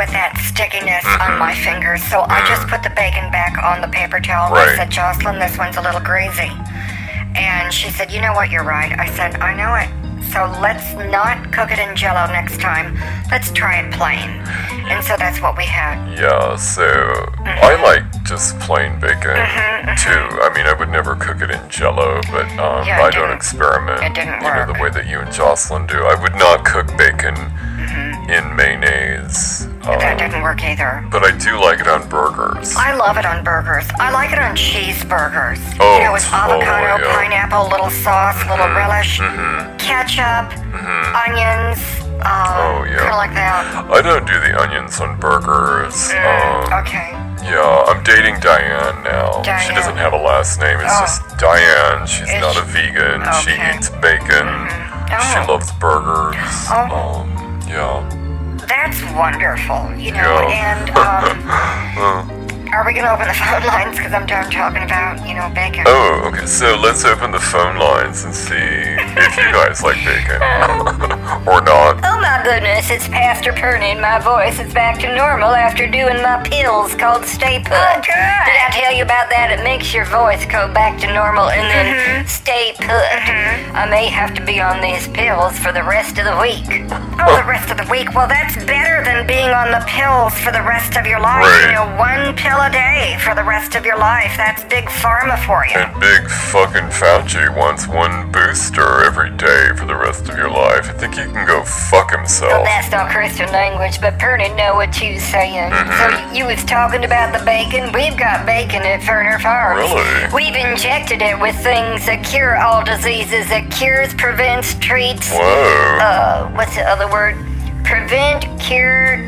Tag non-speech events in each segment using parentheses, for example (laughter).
with that stickiness on mm-hmm. my fingers, so I just mm-hmm. put the bacon back on the paper towel. Right. I said, Jocelyn, this one's a little greasy. And she said, You know what? You're right. I said, I know it. So let's not cook it in jello next time. Let's try it plain. And so that's what we had. Yeah, so mm-hmm. I like just plain bacon too. I mean, I would never cook it in jello, but um, Yeah, I don't experiment. it didn't You know, the way that you and Jocelyn do. I would not cook bacon in mayonnaise. That Um, didn't work either. but I do like it on burgers. I love it on burgers. I like it on cheeseburgers. Oh, you know, with totally, avocado, yeah. pineapple, little sauce, little relish, Mm-hmm. ketchup, onions. Um, Oh, yeah. Kind of like that. I don't do the onions on burgers. Um, Okay. Yeah, I'm dating Diane now. Diane. She doesn't have a last name. It's Oh. just Diane. She's Is not a she- vegan. She eats bacon. She Oh. loves burgers. Oh. Um, yeah. That's wonderful, you know, Yeah. and um, (laughs) are we gonna open the (laughs) phone lines? Because I'm done talking about, you know, bacon. Oh, okay. So let's open the phone lines and see if you guys like bacon (laughs) or not. Oh my goodness, it's Pastor Perny and my voice is back to normal after doing my pills called Stay Put. Oh, good. Did I tell you about that? It makes your voice go back to normal and then mm-hmm. stay put. Mm-hmm. I may have to be on these pills for the rest of the week. (laughs) Oh, the rest of the week? Well, that's better than being on the pills for the rest of your life. Right. You know, one pill a day for the rest of your life. That's big pharma for you. And Big fucking Fauci wants one booster every day for the rest of your life. I think he can go fuck himself. Well, that's not Christian language, but Perny know what you saying. So you was talking about the bacon. We've got bacon at Ferner Farms. Really? We've injected it with things that cure all diseases. That cures, prevents, treats. Whoa. Uh, what's the other word? Prevent, cure,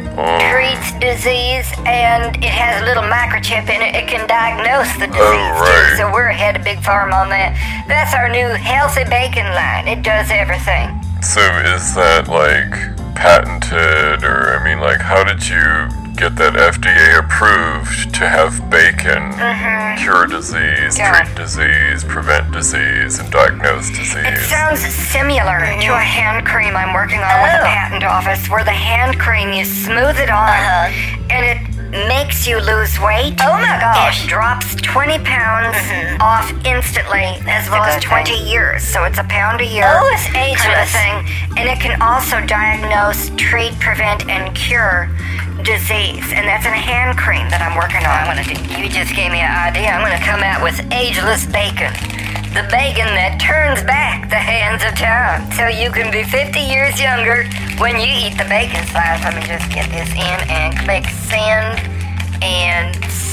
treats disease, and it has a little microchip in it. It can diagnose the disease Oh, right. too. So we're ahead of Big Pharma on that. That's our new healthy bacon line. It does everything. So is that like patented or I mean like how did you get that FDA approved to have bacon cure disease, Mm-hmm. Yeah. treat disease, prevent disease, and diagnose disease. It sounds similar to a hand cream I'm working on with the Oh. patent office, where the hand cream you smooth it on Uh-huh. and it makes you lose weight. Oh my gosh. It drops 20 pounds mm-hmm. off instantly, as well as good 20 years. So it's a pound a year. Oh, it's kind of ageless. thing. And it can also diagnose, treat, prevent, and cure disease. And that's in a hand cream that I'm working on. I'm gonna do, you just gave me an idea. I'm gonna come out with ageless bacon. The bacon that turns back the hands of time. So you can be 50 years younger when you eat the bacon slice. Let me just get this in and click send and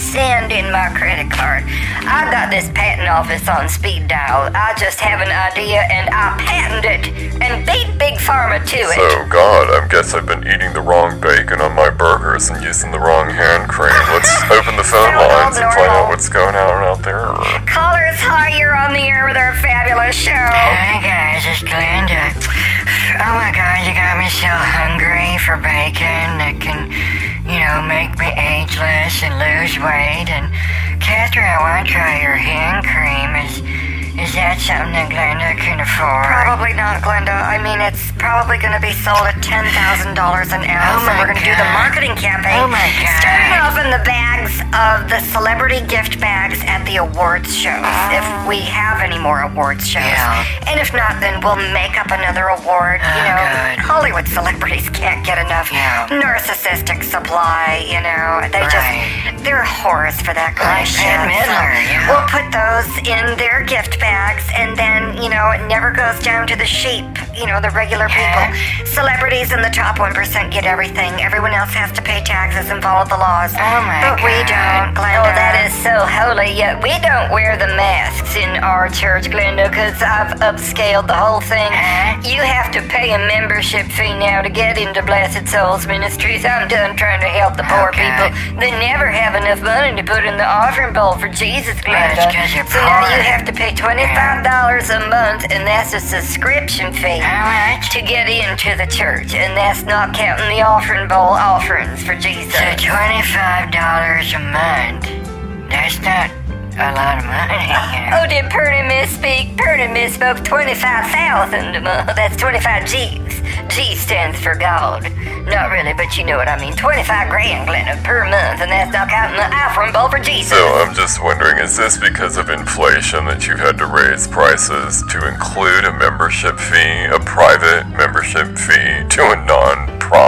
send in my credit card. I got this patent office on speed dial. I just have an idea and I patent it and beat Big Pharma to it. So God, I guess I've been eating the wrong bacon on my burgers and using the wrong hand cream. Let's (laughs) open the phone Sound lines and find out what's going on out there. Callers, hi, you're on the air with our fabulous show. Hi guys, it's Glenda. Oh my god, you got me so hungry for bacon that can, you know, make me ageless and lose weight. And Catherine, I want to try your hand cream. Is is that something that Glenda can afford? Probably not, Glenda. I mean, it's probably going to be sold at ten thousand dollars an ounce, Oh and we're going to do the marketing campaign. Oh my God. Starting off in the bags of the celebrity gift bags at the awards shows, if oh. we have any more awards shows. Yeah. And if not, then we'll make up another award. Oh, you Oh, know, good. Hollywood celebrities can't get enough Yeah. narcissistic supply. You know, they Right. just they're whores for that kind of shit. Midler, So yeah. We'll put those in their gift bags, and then you know it never goes down to the sheep. You know, the regular people. Celebrities in the top one percent get everything. Everyone else has to pay taxes and follow the laws. Oh my but we don't, Glenda. Oh, that is so holy. Yet we don't wear the masks in our church, Glenda, because I've upscaled the whole thing. Huh? You have to pay a membership fee now to get into Blessed Souls Ministries. I'm done trying to help the poor Okay. people. They never have enough money to put in the offering bowl for Jesus, Glenda. That's 'cause you're so now you have to pay $25 a month, and that's a subscription fee How much? to get into the church, and that's not counting the offering bowl offerings for Jesus. So twenty-five dollars a month. That's not a lot of money. You. Oh, did Purdy misspeak? Purdy misspoke 25,000 a month. Uh, that's 25 G's. G stands for God. Not really, but you know what I mean. 25 grand, Glenda, per month, and that's not counting the iPhone bowl for Jesus. So I'm just wondering, is this because of inflation that you've had to raise prices to include a membership fee, a private membership fee to a non-profit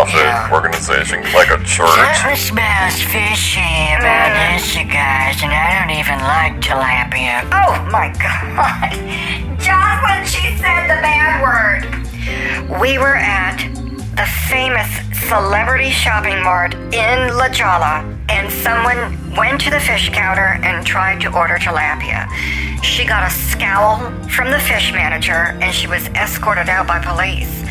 Organization like a church? Something smells fishy about this, you guys, and I don't even like tilapia. Oh my god. Just when she said the bad word. We were at the famous celebrity shopping mart in La Jolla, and someone went to the fish counter and tried to order tilapia. She got a scowl from the fish manager, and she was escorted out by police.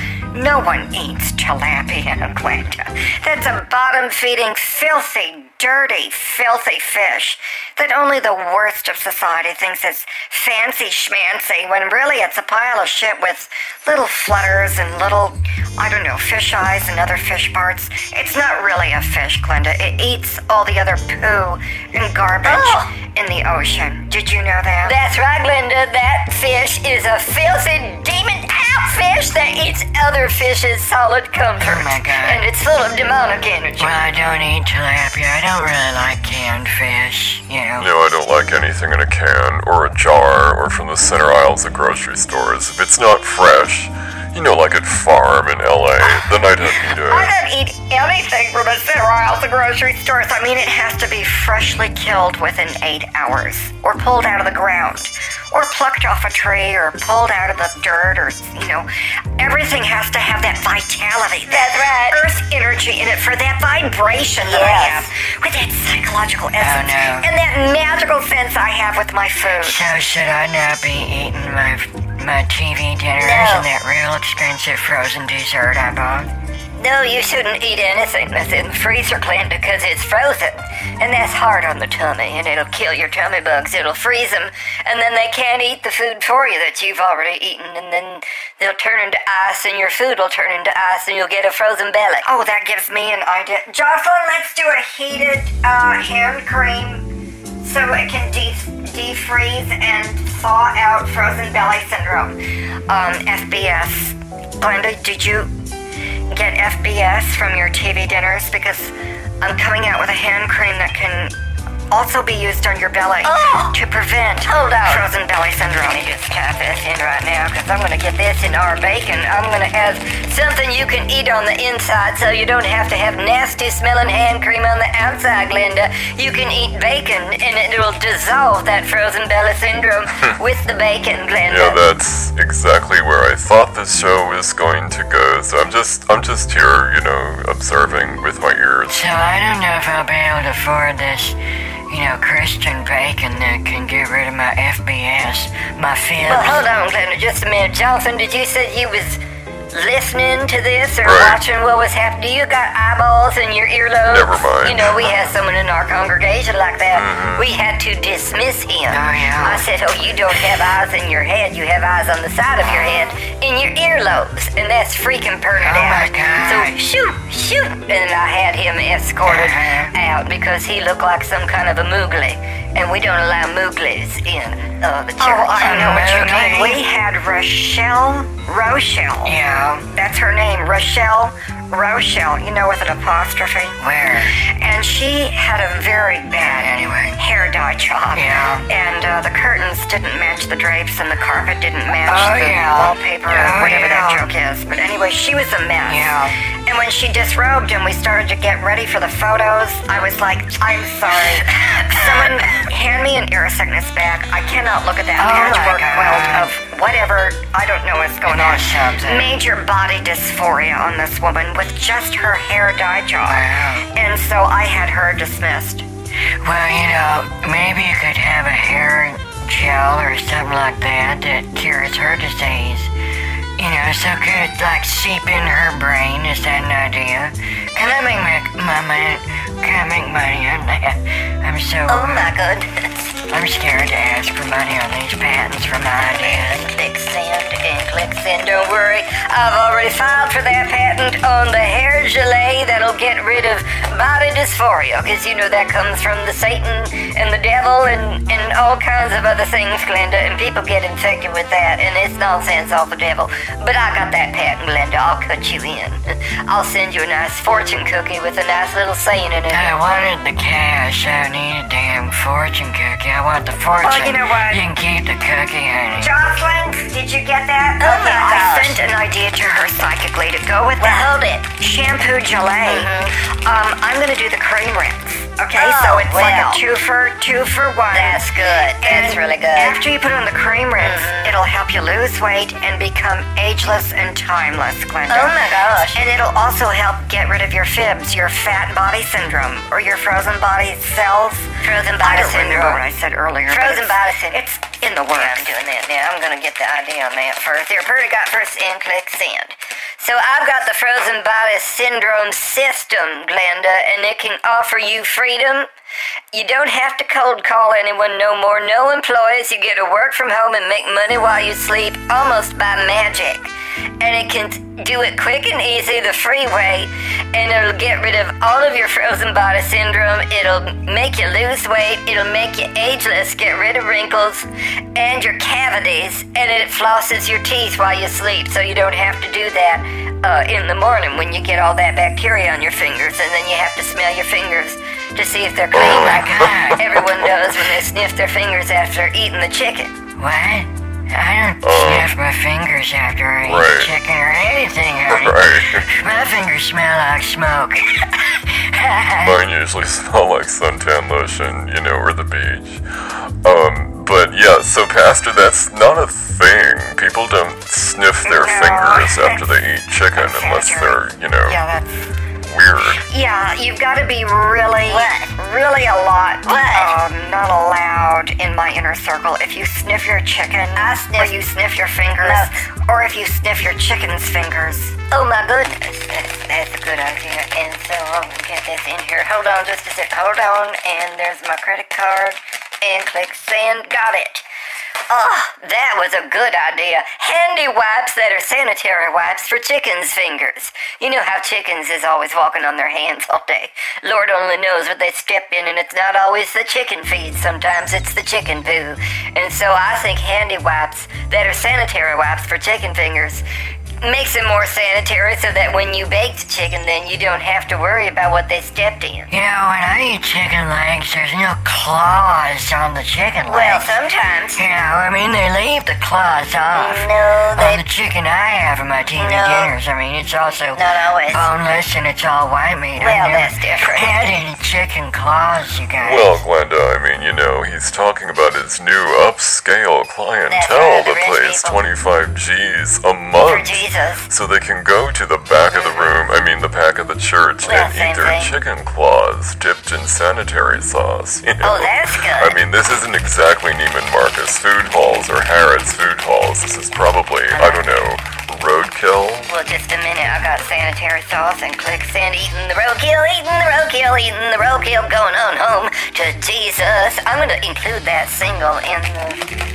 No one eats tilapia, Glenda. That's a bottom feeding, filthy, dirty, filthy fish that only the worst of society thinks is fancy schmancy when really it's a pile of shit with little flutters and little, I don't know, fish eyes and other fish parts. It's not really a fish, Glenda. It eats all the other poo and garbage oh! in the ocean. Did you know that? That's right, Glenda. That fish is a filthy demon fish that eats other fish's solid comfort. Oh my God. And it's full of demonic energy. Well, I don't eat tilapia. I don't really like canned fish, you know. No, I don't like anything in a can or a jar or from the center aisles of grocery stores. If it's not fresh, you know, like at Farm in LA, then I'd have I it. don't eat anything from a center aisles of grocery stores. I mean, it has to be freshly killed within eight hours, or pulled out of the ground, or plucked off a tree, or pulled out of the dirt, or, you know, everything has to have that vitality. That's right. Earth energy in it for that vibration that I have, with that psychological oh, essence, no. and that magical sense I have with my food. So should I not be eating my my TV dinners No. and that real expensive frozen dessert I bought? No, you shouldn't eat anything that's in the freezer, Clint, because it's frozen. And that's hard on the tummy, and it'll kill your tummy bugs. It'll freeze them, and then they can't eat the food for you that you've already eaten, and then they'll turn into ice, and your food will turn into ice, and you'll get a frozen belly. Oh, that gives me an idea. Jocelyn, let's do a heated uh, hand cream so it can de- defreeze and thaw out frozen belly syndrome. Um, FBS. Glenda, did you get FBS from your TV dinners? Because I'm coming out with a hand cream that can also be used on your belly oh! to prevent frozen belly syndrome. Let me just type this in right now because I'm going to get this in our bacon. I'm going to have something you can eat on the inside so you don't have to have nasty smelling hand cream on the outside, Glenda. You can eat bacon and it will dissolve that frozen belly syndrome (laughs) with the bacon, Glenda. Yeah, that's exactly where I thought this show was going to go. So I'm just, I'm just here, you know, observing with my ears. So I don't know if I'll be able to afford this, you know, Christian bacon that can get rid of my FBS, my fibs. Well, hold on, Glenda, just a minute. Jonathan, did you say you was listening to this or Right. watching what was happening? Do you got eyeballs in your earlobes? Never mind. You know, we had someone in our congregation like that. We had to dismiss him. Oh, yeah. I said, oh, you don't have eyes in your head. You have eyes on the side of your head, in your earlobes. And that's freaking perned Oh, my. God. So shoot, shoot. And I had him escorted Uh-huh. out because he looked like some kind of a moogly. And we don't allow mooglies in uh, the church. Oh, I don't know what you mean. We had Rochelle Rochelle. Yeah, That's her name, Rochelle Rochelle, you know, with an apostrophe. where? And she had a very bad Anyway. hair dye job. Yeah. And uh, the curtains didn't match the drapes, and the carpet didn't match Oh, the yeah. wallpaper, Oh, whatever that joke is. But anyway, she was a mess. Yeah. And when she disrobed and we started to get ready for the photos, I was like, I'm sorry. (laughs) Someone hand me an air sickness bag. I cannot look at that Oh, patchwork quilt of whatever. I don't know what's going on. Something. Major body dysphoria on this woman with just her hair dye job. Wow. And so I had her dismissed. Well, you know, maybe you could have a hair gel or something like that that cures her disease. You know, so could it like seep in her brain? Is that an idea? Can I make my, my, my can I make money on that? I'm so Oh my goodness. I'm scared to ask for money on these patents for my ideas. Click send and click send. Don't worry. I've already filed for that patent on the hair gelée that'll get rid of body dysphoria, because you know that comes from the Satan and the devil and, and all kinds of other things, Glenda, and people get infected with that, and it's nonsense all the devil. But I got that patent, Glenda. I'll cut you in. I'll send you a nice fortune cookie with a nice little saying in it. I wanted the cash. I need a damn fortune cookie. I want the fortune. Well, you know what? You can keep the cookie, honey. Jocelyn, did you get that? Oh, my gosh. I sent an idea to her psychically to go with Well, that. hold it. Shampoo gelée. Um, I'm gonna do the cream rinse. Okay, Oh, so it's like a two for two for one. That's good. That's And really good. After you put on the cream rinse, mm-hmm. it'll help you lose weight and become ageless and timeless, Glenda. Oh my gosh. And it'll also help get rid of your fibs, your fat body syndrome, or your frozen body cells. Frozen I body don't remember syndrome. what I said earlier. Frozen body syndrome. It's in the works. I'm doing that now. I'm gonna get the idea on that first. Purdy got first in, click send. So I've got the frozen body syndrome system, Glenda, and it can offer you freedom. You don't have to cold call anyone no more. No employees. You get to work from home and make money while you sleep almost by magic. And it can do it quick and easy, the free way, and it'll get rid of all of your frozen body syndrome. It'll make you lose weight. It'll make you ageless, get rid of wrinkles and your cavities, and it flosses your teeth while you sleep, so you don't have to do that uh, in the morning when you get all that bacteria on your fingers, and then you have to smell your fingers to see if they're clean, like (laughs) everyone does when they sniff their fingers after eating the chicken. What? I don't sniff my fingers after I eat Right. chicken or anything, honey. (laughs) Right. My fingers smell like smoke. (laughs) Mine usually smell like suntan lotion, you know, or the beach. Um, but yeah, so Pastor, that's not a thing. People don't sniff their No. fingers after they eat chicken (laughs) unless they're, you know, Yeah, weird. Yeah, you've got to be really, What? really a lot What? um, not allowed in my inner circle. If you sniff your chicken, I sniff- or you sniff your fingers, or if you sniff your chicken's fingers. Oh my goodness, that's, that's a good idea. And so I'll get this in here. Hold on just a sec. Hold on, and there's my credit card. And click send. Got it. Oh, that was a good idea. Handy wipes that are sanitary wipes for chickens' fingers. You know how chickens is always walking on their hands all day. Lord only knows what they step in, and it's not always the chicken feed. Sometimes it's the chicken poo. And so I think handy wipes that are sanitary wipes for chicken fingers makes it more sanitary so that when you bake the chicken, then you don't have to worry about what they stepped in. You know, when I eat chicken legs, there's no claws on the chicken legs. Well, sometimes. You know, I mean, they leave the claws off. No, On the chicken I have in my TV No. dinners, I mean, it's also Not always. boneless and it's all white meat. Well, I never that's different. Had any chicken claws, you guys? Well, Glenda, I mean, you know, he's talking about his new upscale clientele the that plays people. 25 G's a month. Jesus. So they can go to the back of the room, I mean the back of the church, Well, and eat their thing. chicken claws dipped in sanitary sauce. You oh, know? Oh, that's good. I mean, this isn't exactly Neiman Marcus food halls or Harrods food halls. This is probably, I don't know, roadkill. Well, just a minute. I got sanitary sauce and click send. Eating the roadkill, eating the roadkill, eating the roadkill. Going on home to Jesus. I'm gonna include that single in the.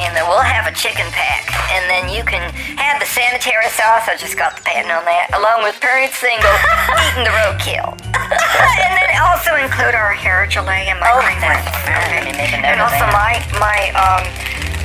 In then we'll have a chicken pack, and then you can have the sanitary sauce. I just got the patent on that, along with Purdy's single, (laughs) eating the roadkill. (laughs) and then also include our hair gelée and my Oh, cream that's rinse. fine. Let me make a note And also my my um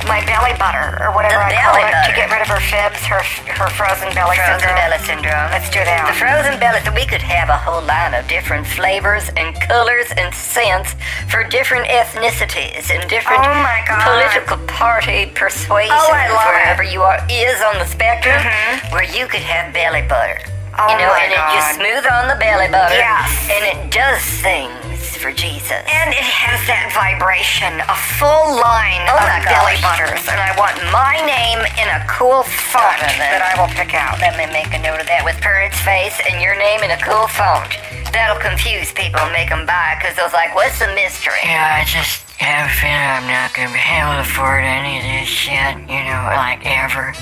my belly butter or whatever The I call it to get rid of her fibs, her her frozen belly Frozen syndrome. belly syndrome. Let's do that. The frozen belly. We could have a whole line of different flavors and colors and scents for different ethnicities and different Oh God. political party persuasions. Oh, I love it. wherever you are is on the spectrum, mm-hmm. where you could have belly butter. Oh you know, and it you God. smooth on the belly butter. Yes. And it does things for Jesus. And it has that vibration, a full line Oh of belly butters, and I want my name in a cool font Got it then. that I will pick out. Let me make a note of that with Purrid's face and your name in a cool font. That'll confuse people and make them buy because they'll like, what's the mystery? Yeah, I just have a feeling I'm not gonna be able to afford any of this shit, you know, like ever.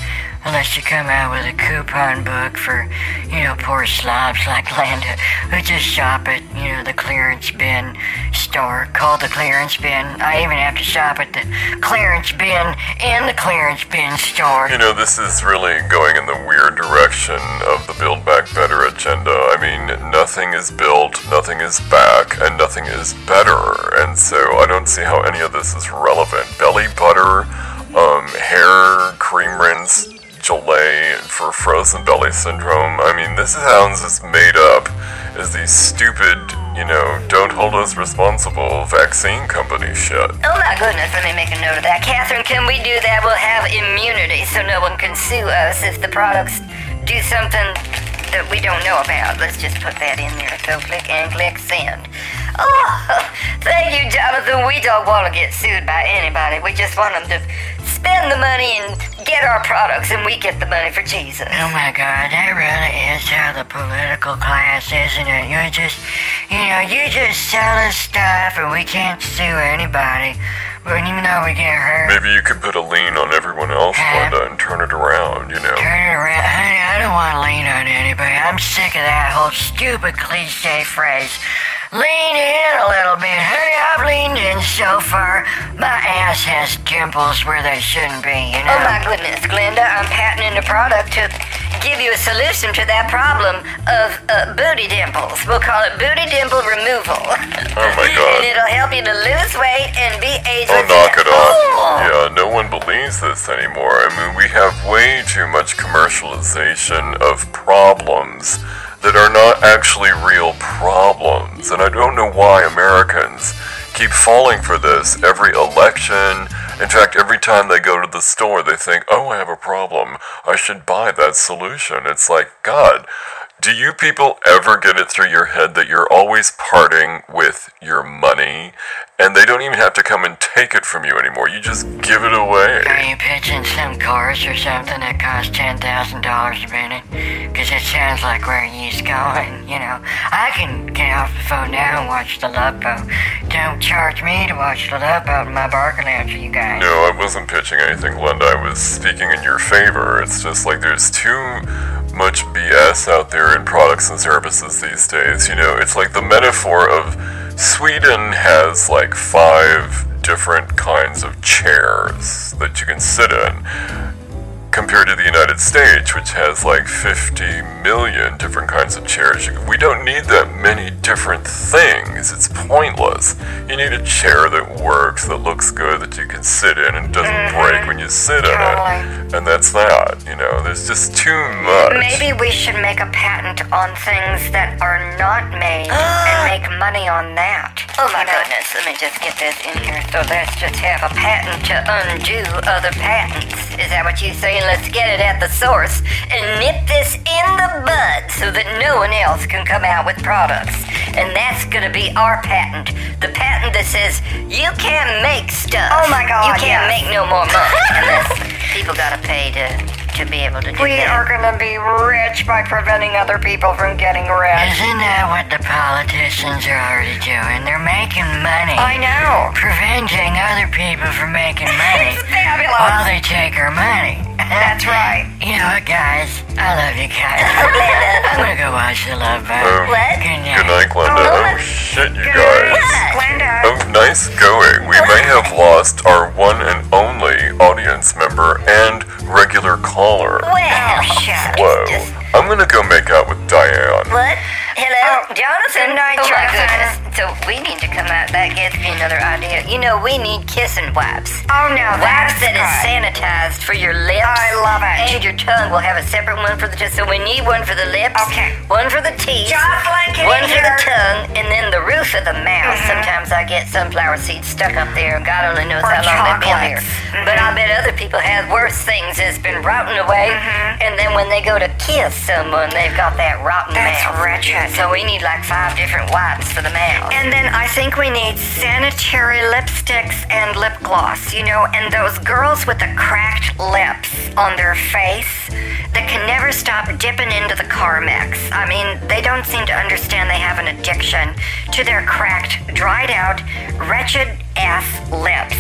Unless you come out with a coupon book for, you know, poor slobs like Landa who just shop at, you know, the clearance bin, store called the clearance bin. I even have to shop at the clearance bin in the clearance bin store. You know, this is really going in the weird direction of the Build Back Better agenda. I mean, nothing is built, nothing is back, and nothing is better. And so I don't see how any of this is relevant. Belly butter, um, hair, cream rinse, Gelée for frozen belly syndrome. I mean, this sounds as made up as these stupid, you know, don't hold us responsible vaccine company shit. Oh my goodness, let me make a note of that. Catherine, can we do that? We'll have immunity so no one can sue us if the products do something that we don't know about. Let's just put that in there. So click and click send. Oh, thank you, Jonathan. We don't want to get sued by anybody. We just want them to spend the money and get our products, and we get the money for Jesus. Oh my god, that really is how the political class, isn't it? You're just, you know, you just sell us stuff and we can't sue anybody. But even though we get hurt, Maybe you could put a lien on everyone else, Linda, and turn it around, you know. turn it around. Honey, I don't want to lean on anybody. I'm sick of that whole stupid cliche phrase. Lean in a little bit. Honey, I've leaned in so far. My ass has dimples where they shouldn't be, you know? Oh my goodness, Glenda, I'm patenting a product to give you a solution to that problem of uh, booty dimples. We'll call it booty dimple removal. Oh my (laughs) god. and it'll help you to lose weight and be Oh, knock it off. Oh. Yeah, no one believes this anymore. I mean, we have way too much commercialization of problems that are not actually real problems. And I don't know why Americans keep falling for this every election. In fact, every time they go to the store, they think, oh, I have a problem. I should buy that solution. It's like, God, do you people ever get it through your head that you're always parting with your money and they don't even have to come and take it from you anymore? You just give it away. Are you pitching some course or something that costs ten thousand dollars a minute? Cause it sounds like where he's going. You know, I can get off the phone now and watch the Love Boat. Don't charge me to watch the Love Boat in my bargain lounge you guys. No, I wasn't pitching anything, Linda. I was speaking in your favor. It's just like there's too much BS out there products and services these days. You know, it's like the metaphor of Sweden has like five different kinds of chairs that you can sit in. Compared to the United States, which has like 50 million different kinds of chairs, we don't need that many different things. It's pointless. You need a chair that works, that looks good, that you can sit in and doesn't mm-hmm. break when you sit in it. And that's that. You know, there's just too much. Maybe we should make a patent on things that are not made and (gasps) make money on that. Oh my goodness, let me just get this in here. So let's just have a patent to undo other patents. Is that what you're saying? Let's get it at the source and nip this in the bud so that no one else can come out with products. And that's gonna be our patent. The patent that says you can't make stuff. Oh my God, You can't yes. make no more money (laughs) unless people gotta pay to to be able to do We that. are gonna be rich by preventing other people from getting rich. Isn't that what the politicians are already doing? They're making money. I know. Preventing other people from making (laughs) money It's fabulous. while they take our money. That's right. You know what, guys? I love you guys. (laughs) Oh, I'm gonna go watch the Love Boat. Oh, What? Good Good night. night, Glenda. Oh, oh shit, you guys. Glenda. Oh, nice going. We may have lost our one and only audience member and regular caller. Well, shucks. Whoa. Just, I'm gonna go make out with Diane. what? Hello, oh, Jonathan. Good night, oh my Jonathan. So we need to come out. That gives me another idea. You know, we need kissing wipes. Oh no, wipes that's that is sanitized for your lips. I love it. And your tongue. We'll have a separate one for the tongue. So we need one for the lips. Okay. One for the teeth. Jocelyn, one for the tongue, and then the roof of the mouth. Mm-hmm. Sometimes I get sunflower seeds stuck up there, and God only knows Or how long they've been there. chocolates. But I bet other people have worse things that's been rotting away, Mm-hmm. and then when they go to kiss someone, they've got that rotten That's mouth. wretched. So we need like five different wipes for the mouth. And then I think we need sanitary lipsticks and lip gloss, you know, and those girls with the cracked lips on their face that can never stop dipping into the Carmex. I mean, they don't seem to understand they have an addiction to their cracked, dried out, wretched ass lips.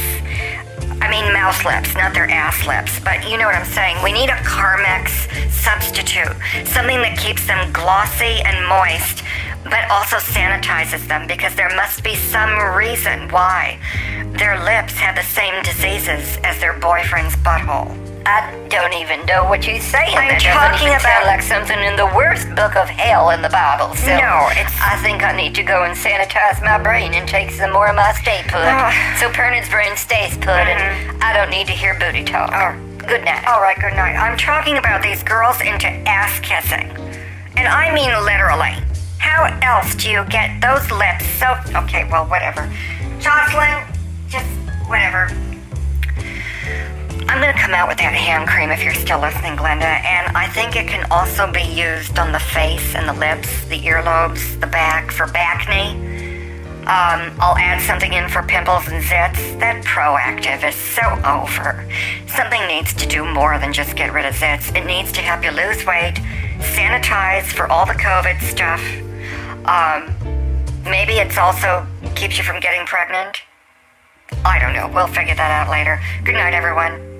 I mean, mouth lips, not their ass lips, but you know what I'm saying. We need a Carmex substitute, something that keeps them glossy and moist but also sanitizes them because there must be some reason why their lips have the same diseases as their boyfriend's butthole. I don't even know what you're saying. I'm that talking doesn't even about- sound like something in the worst book of hell in the Bible. So No, it's- I think I need to go and sanitize my brain and take some more of my stay put, Ah. so Pernod's brain stays put, and I don't need to hear booty talk. Oh. Good night. All right, good night. I'm talking about these girls into ass kissing. And I mean literally. How else do you get those lips so. Okay, well, whatever. Jocelyn, just whatever. I'm gonna come out with that hand cream if you're still listening, Glenda. And I think it can also be used on the face and the lips, the earlobes, the back for back knee. Um, I'll add something in for pimples and zits. That Proactiv is so over. Something needs to do more than just get rid of zits. It needs to help you lose weight, sanitize for all the COVID stuff. Um, maybe it's also keeps you from getting pregnant. I don't know. We'll figure that out later. Good night, everyone.